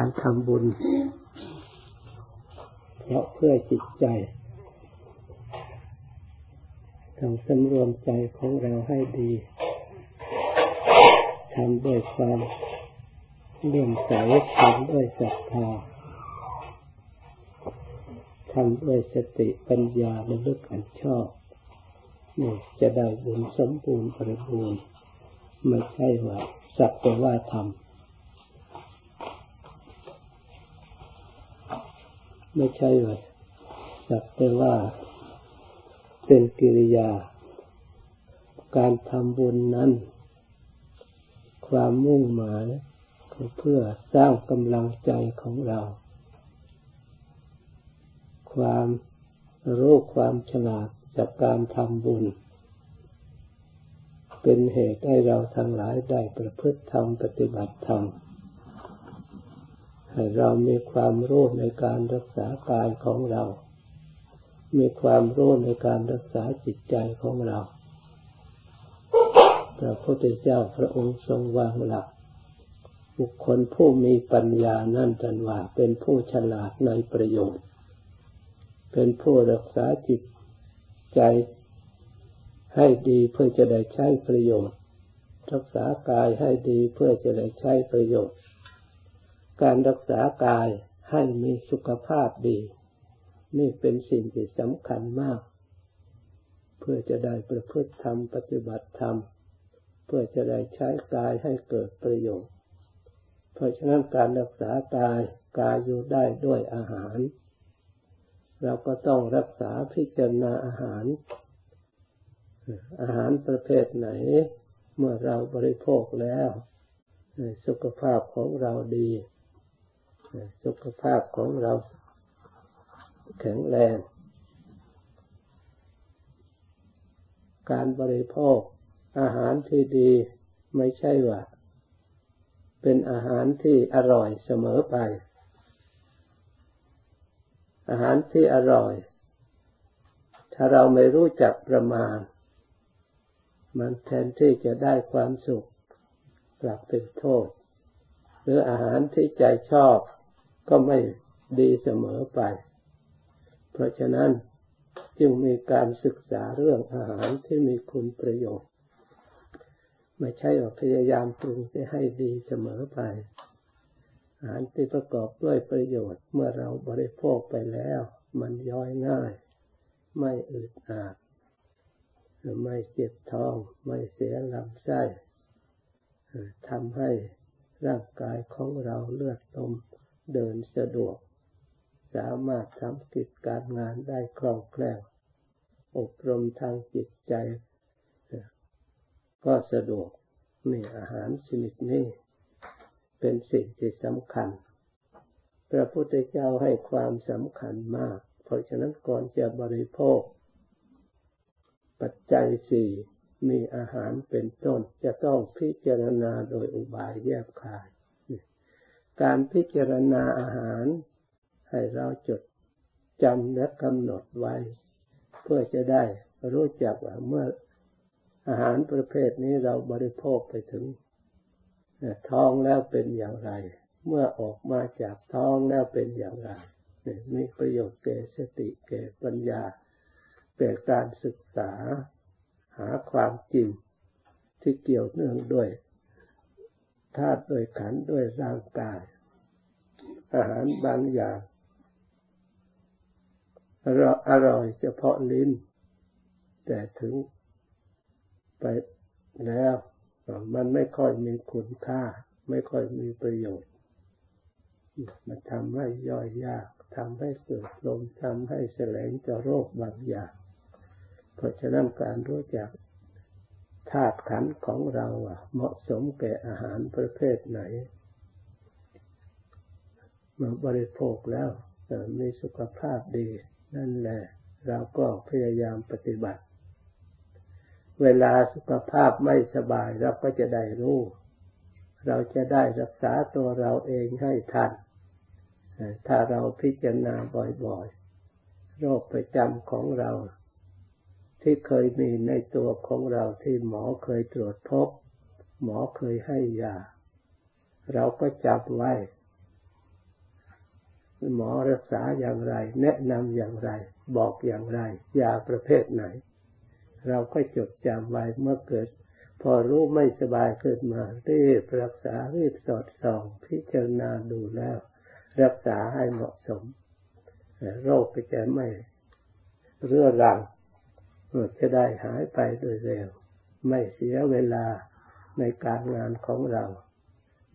การทำบุญ เพราะเพื่อจิตใจต้องสำรวมใจของเราให้ดีทำด้วยความเลื่อมใสทำด้วยศรัทธาทำด้วยสติปัญญาและลึกอันชอบนี่จะได้บุญสมบูรณ์บริบูรณ์ไม่ใช่ว่าสักแต่ว่าทำ ไม่ใช่ว่าสักแต่ว่าเป็นกิริยา การทำบุญนั้น ความมุ่งหมายเพื่อสร้างกำลังใจของเรา ความรู้ความฉลาดจากการทำบุญ เป็นเหตุให้เราทั้งหลายได้ประพฤติธรรมปฏิบัติธรรม ให้เรามีความรู้ในการรักษากายของเรา มีความรู้ในการรักษาจิตใจของเรา พระพุทธเจ้าพระองค์ทรงวางหลัก บุคคลผู้มีปัญญานั่นจันว่าเป็นผู้ฉลาดในประโยชน์ เป็นผู้รักษาจิตใจให้ดีเพื่อจะได้ใช้ประโยชน์ รักษากายให้ดีเพื่อจะได้ใช้ประโยชน์ การรักษากายให้มีสุขภาพดี นี่เป็นสิ่งที่สำคัญมาก เพื่อจะได้ประพฤติธรรมปฏิบัติธรรม เพื่อจะได้ใช้กายให้เกิดประโยชน์ เพราะฉะนั้นการรักษากายกายอยู่ได้ด้วยอาหาร เราก็ต้องรักษาพิจารณาอาหาร อาหารประเภทไหน เมื่อเราบริโภคแล้ว สุขภาพของเราดี สุขภาพของเราแข็งแรง การบริโภคอาหารที่ดีไม่ใช่ว่าเป็นอาหารที่อร่อยเสมอไป อาหารที่อร่อย ถ้าเราไม่รู้จักประมาณ มันแทนที่จะได้ความสุขกลับเป็นโทษ หรืออาหารที่ใจชอบ ก็ไม่ดีเสมอไป เพราะฉะนั้นจึงมีการศึกษาเรื่องอาหารที่มีคุณประโยชน์ ไม่ใช่ว่าพยายามปรุงให้ดีเสมอไป อาหารที่ประกอบด้วยประโยชน์ เมื่อเราบริโภคไปแล้ว มันย่อยง่าย ไม่อึดอัดไม่เจ็บท้อง ไม่เสียลำไส้ทำให้ร่างกายของเราเลือดลม เดินสะดวก สามารถทำกิจการงานได้คล่องแคล่ว อบรมทางจิตใจ ก็สะดวกนี่อาหารชนิดนี้เป็นสิ่งที่สำคัญ พระพุทธเจ้าให้ความสำคัญมาก เพราะฉะนั้นก่อนจะบริโภค ปัจจัยสี่มีอาหารเป็นต้นจะต้องพิจารณาโดยอุบายแยบคาย การพิจารณาอาหาร ให้เราจดจำและกำหนดไว้ เพื่อจะได้รู้จักว่าเมื่ออาหารประเภทนี้เราบริโภคไปถึงท้องแล้วเป็นอย่างไร เมื่อออกมาจากท้องแล้วเป็นอย่างไรมีประโยชน์แก่สติแก่ปัญญาแก่การศึกษาหาความจริงที่เกี่ยวเนื่องด้วย ธาตุด้วยขันด้วยร่างกาย อาหารบางอย่างอร่อยเฉพาะลิ้น แต่ถึงไปแล้วมันไม่ค่อยมีคุณค่า ไม่ค่อยมีประโยชน์ มันทำให้ย่อยยากทำให้เกิดลมทำให้แสลงจะโรคบางอย่าง เพราะฉะนั้นการรู้จัก ธาตุขันของเราเหมาะสมแก่อาหารประเภทไหนมาบริโภคแล้วมีสุขภาพดี นั่นแหละ เราก็พยายามปฏิบัติ เวลาสุขภาพไม่สบายเราก็จะได้รู้ เราจะได้รักษาตัวเราเองให้ทัน ถ้าเราพิจารณาบ่อยๆ โรคประจำของเรา ที่เคยมีในตัวของเราที่หมอเคยตรวจพบ หมอเคยให้ยา เราก็จับไว้ หมอรักษาอย่างไร แนะนำอย่างไร บอกอย่างไร ยาประเภทไหน เราก็จดจำไว้เมื่อเกิด พอรู้ไม่สบายขึ้นมารีบรักษารีบสอดส่อง พิจารณาดูแล้ว รักษาให้เหมาะสม โรคก็จะไม่เรื้อรัง จะได้หายไปโดยเร็ว ไม่เสียเวลาในการงานของเรา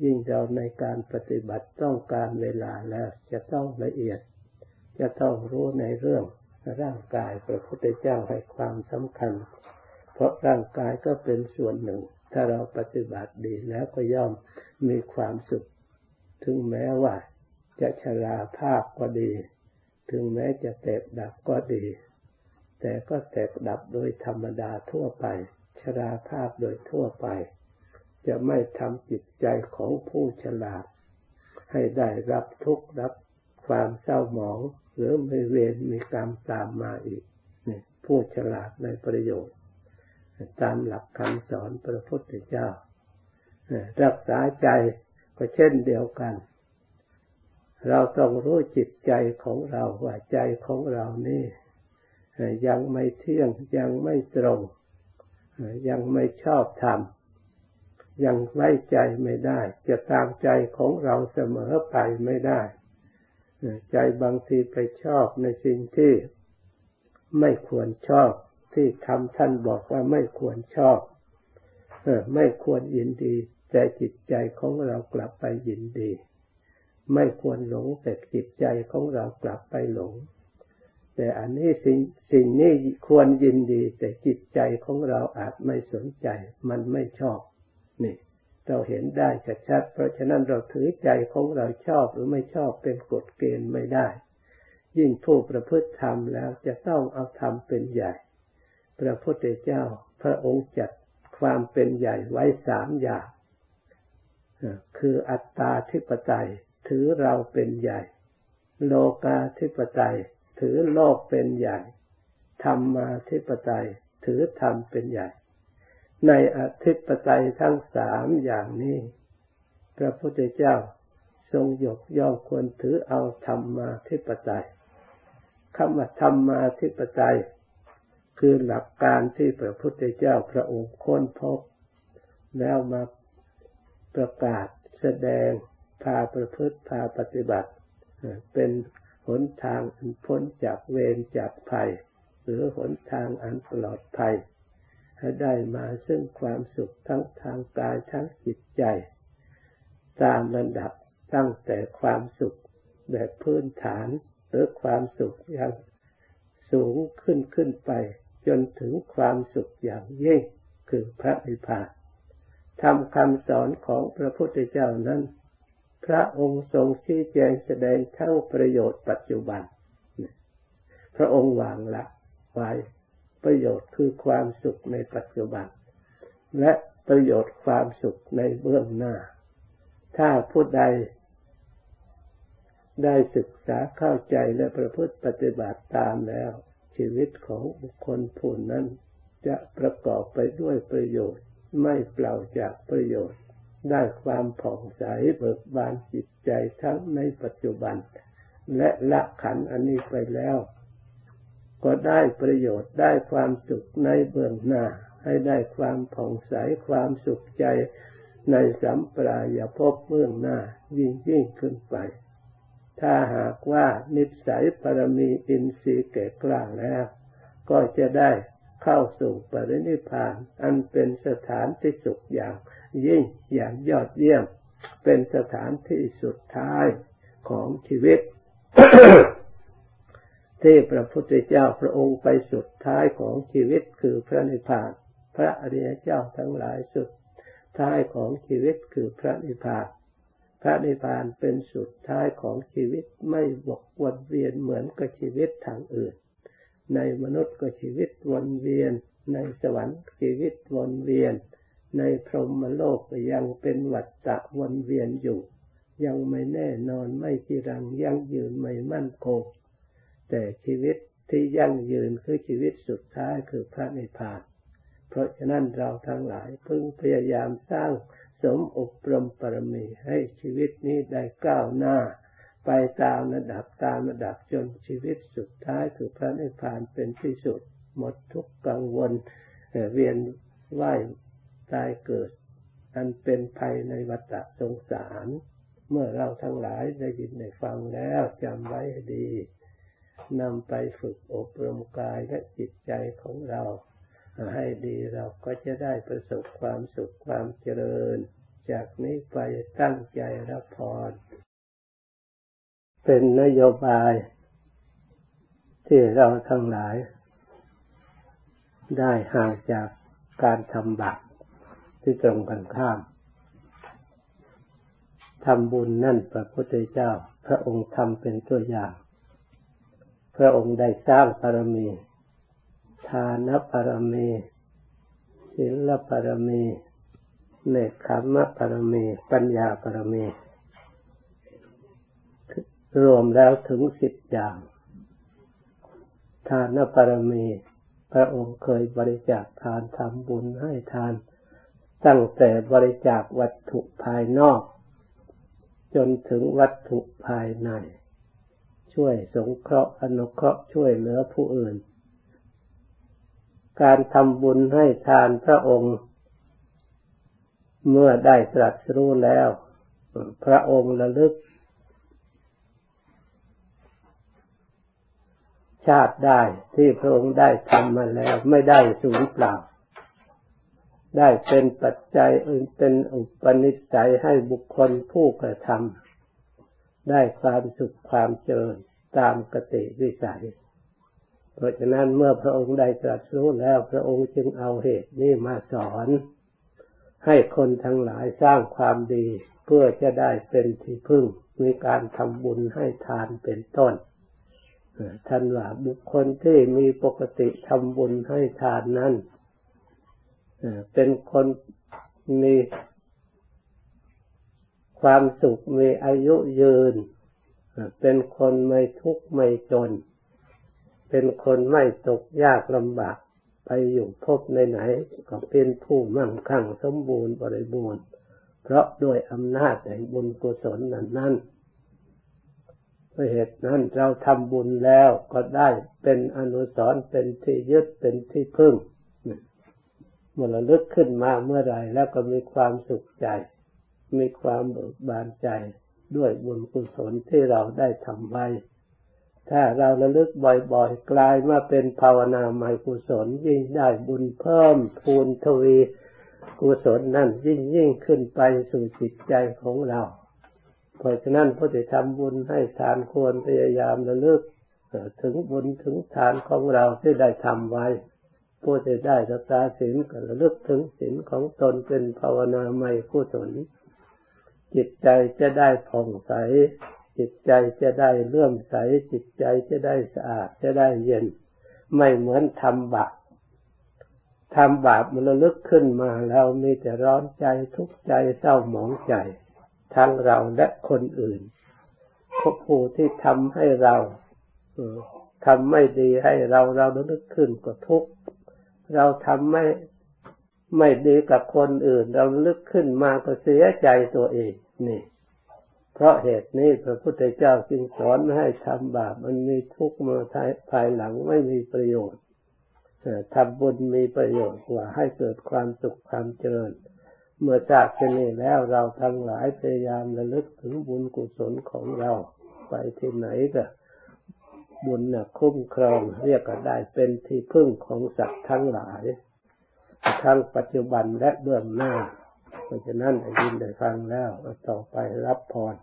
ยิ่งเราในการปฏิบัติต้องการเวลาแล้วจะต้องละเอียด จะต้องรู้ในเรื่องร่างกายพระพุทธเจ้าให้ความสำคัญ เพราะร่างกายก็เป็นส่วนหนึ่ง ถ้าเราปฏิบัติดีแล้วก็ย่อมมีความสุข ถึงแม้ว่าจะชราภาพก็ดี ถึงแม้จะเตกดับก็ดี แต่ก็แตกดับโดยธรรมดาทั่วไป ชราภาพโดยทั่วไป จะไม่ทำจิตใจของผู้ฉลาด ให้ได้รับทุกข์รับความเศร้าหมอง หรือไม่เวรมีกรรมตามมาอีกนี่ผู้ฉลาดในประโยชน์ ตามหลักคำสอนพระพุทธเจ้า รักษาใจก็เช่นเดียวกัน เราต้องรู้จิตใจของเราว่าใจของเรานี่ ยังไม่เที่ยงยังไม่ตรง ยังไม่ชอบธรรมยังไว้ใจไม่ได้ จะตามใจของเราเสมอไปไม่ได้ ใจบางทีไปชอบในสิ่งที่ไม่ควรชอบที่ทำท่านบอกว่าไม่ควรชอบไม่ควรยินดี แต่จิตใจของเรากลับไปยินดี ไม่ควรหลงแต่จิตใจของเรากลับไปหลง แต่อันนี้สิ่งสิ่งนี้ควรยินดี แต่จิตใจของเราอาจไม่สนใจ มันไม่ชอบ นี่ เราเห็นได้ชัดๆเพราะฉะนั้นเราถือใจของเราชอบหรือไม่ชอบเป็นกฎเกณฑ์ไม่ได้ ยิ่งผู้ประพฤติธรรมแล้วจะต้องเอาธรรมเป็นใหญ่ พระพุทธเจ้า พระองค์จัดความเป็นใหญ่ไว้สามอย่างคืออัตตาธิปไตย ถือเราเป็นใหญ่ โลกาธิปไตย ถือโลกเป็นใหญ่ธรรมาธิปไตย ถือธรรมเป็นใหญ่ ในอธิปไตยทั้งสามอย่างนี้ พระพุทธเจ้าทรงยกย่องควรถือเอาธรรมาธิปไตยคำว่าธรรมาธิปไตย คือหลักการที่พระพุทธเจ้าพระองค์ค้นพบ แล้วมาประกาศแสดงพาประพฤติพาปฏิบัติ เป็น หนทางอันพ้นจากเวรจากภัย หรือหนทางอันปลอดภัยให้ได้มาซึ่งความสุขทั้งทางกายทั้งจิตใจ ตามระดับตั้งแต่ความสุขแบบพื้นฐานหรือความสุขอย่างสูงขึ้นขึ้นไป จนถึงความสุขอย่างยิ่งคือพระนิพพานทำคำสอนของพระพุทธเจ้านั้น พระองค์ทรงชี้แจงแสดงทั้งประโยชน์ปัจจุบัน พระองค์วางละไว้ประโยชน์คือความสุขในปัจจุบัน และประโยชน์ความสุขในเบื้องหน้า ถ้าผู้ใดได้ศึกษาเข้าใจและประพฤติปฏิบัติตามแล้ว ชีวิตของบุคคลผู้นั้น จะประกอบไปด้วยประโยชน์ ไม่เปล่าจากประโยชน์ ได้ความผ่องใสเบิกบานจิตใจทั้งในปัจจุบัน และละขันอันนี้ไปแล้ว ก็ได้ประโยชน์ได้ความสุขในเบื้องหน้า ให้ได้ความผ่องใสความสุขใจในสัมปรายภพเบื้องหน้ายิ่งยิ่งขึ้นไป ถ้าหากว่านิสัยปรมีอินทรีย์แก่กล้าแล้ว ก็จะได้ เข้าสู่ปรินิพาน อันเป็นสถานที่สุขอย่างยิ่งอย่างยอดเยี่ยม เป็นสถานที่สุดท้ายของชีวิต ที่พระพุทธเจ้าพระองค์ไปสุดท้ายของชีวิตคือพระนิพพาน พระอริยเจ้าทั้งหลายสุดท้ายของชีวิตคือพระนิพพาน พระนิพพานเป็นสุดท้ายของชีวิตไม่บกวนเวียนเหมือนกับชีวิตทางอื่น ในมนุษย์ก็ชีวิตวนเวียน ในสวรรค์ชีวิตวนเวียน ในพรหมโลกก็ยังเป็นวัฏฏะวนเวียนอยู่ ยังไม่แน่นอนไม่จีรังยั่งยืนไม่มั่นคง แต่ชีวิตที่ยั่งยืนคือชีวิตสุดท้ายคือพระนิพพาน เพราะฉะนั้นเราทั้งหลายพึงพยายามสร้างสมอบรมปรมีให้ชีวิตนี้ได้ก้าวหน้า ไปตามระดับตามระดับจนชีวิตสุดท้ายคือพระนิพพานเป็นที่สุด หมดทุกกังวลเวียนว่ายตายเกิด อันเป็นภัยในวัฏสงสาร เมื่อเราทั้งหลายได้ยินได้ฟังแล้วจำไว้ดีนำไปฝึกอบรมกายและจิตใจของเรา ให้ดีเราก็จะได้ประสบความสุขความเจริญ จากนี้ไปตั้งใจรับพร เป็นนโยบายที่เราทั้งหลาย ได้ห่างจากการทำบาปที่ตรงกันข้ามทำบุญนั่นพระพุทธเจ้า พระองค์ทำเป็นตัวอย่าง พระองค์ได้สร้างปรมี ทานปรมีศีลปรมีเนคขมปรมี ปัญญาปรมี รวมแล้วถึงสิบอย่าง ทานปรมี พระองค์เคยบริจาคทานทำบุญให้ทาน ตั้งแต่บริจาควัตถุภายนอก จนถึงวัตถุภายใน ช่วยสงเคราะห์อนุเคราะห์ช่วยเหลือผู้อื่น การทำบุญให้ทานพระองค์ เมื่อได้ตรัสรู้แล้ว พระองค์ระลึก ชาติได้ที่พระองค์ได้ทำมาแล้ว ไม่ได้สูญเปล่า ได้เป็นปัจจัยเป็นอุปนิสัยให้บุคคลผู้กระทำได้ความสุขความเจริญตามกติวิสัย เพราะฉะนั้นเมื่อพระองค์ได้ตรัสรู้แล้วพระองค์จึงเอาเหตุนี้มาสอน ให้คนทั้งหลายสร้างความดี เพื่อจะได้เป็นที่พึ่งมีการทำบุญให้ทานเป็นต้น ท่านว่าบุคคลที่มีปกติทำบุญให้ทานนั้นเป็นคนมีความสุขมีอายุยืน เป็นคนไม่ทุกข์ไม่จน เป็นคนไม่ตกยากลำบาก ไปอยู่พบในไหนก็เป็นผู้มั่งคั่งสมบูรณ์บริบูรณ์ เพราะด้วยอำนาจแห่งบุญกุศลนั้นนั้น เพราะเหตุนั้นเราทำบุญแล้วก็ได้เป็นอนุสรณ์เป็นที่ยึดเป็นที่พึ่งเมื่อระลึกขึ้นมาเมื่อไรแล้วก็มีความสุขใจ มีความเบิกบานใจ ด้วยบุญกุศลที่เราได้ทำไว้ ถ้าเราระลึกบ่อยๆ กลายมาเป็นภาวนาใหม่กุศลยิ่งได้บุญเพิ่มพูนทวี กุศลนั่นยิ่งยิ่งขึ้นไปสู่จิตใจของเรา เพราะฉะนั้นผู้ที่ทำบุญให้ทานควรพยายามระลึกถึงบุญถึงทานของเราที่ได้ทำไว้ ผู้ที่ได้รักษาศีลก็ระลึกถึงศีลของตนเป็นภาวนาใหม่กุศลจิตใจจะได้ผ่องใส จิตใจจะได้เลื่อมใส จิตใจจะได้สะอาดจะได้เย็น ไม่เหมือนทำบาปทำบาปมันระลึกขึ้นมาแล้วมีแต่ร้อนใจทุกข์ใจเศร้าหมองใจ ทั้งเราและคนอื่นผู้ที่ทำให้เราทำไม่ดีให้เราเราระลึกขึ้นก็ทุกข์เราทำไม่ไม่ดีกับคนอื่น เราลึกขึ้นมาก็เสียใจตัวเองนี่ เพราะเหตุนี้พระพุทธเจ้าจึงสอนให้ทำบาปมันมีทุกข์มาภายหลังไม่มีประโยชน์ทำบุญมีประโยชน์กว่าให้เกิดความสุขความเจริญ เมื่อจากเช่นนี้แล้วเราทั้งหลายพยายามระลึกถึงบุญกุศลของเราไปที่ไหนก็บุญน่ะคุ้มครองเรียกก็ได้เป็นที่พึ่งของสัตว์ทั้งหลายทั้งปัจจุบันและเบื้องหน้า เพราะฉะนั้นได้ยินได้ฟังแล้วต่อไปรับพร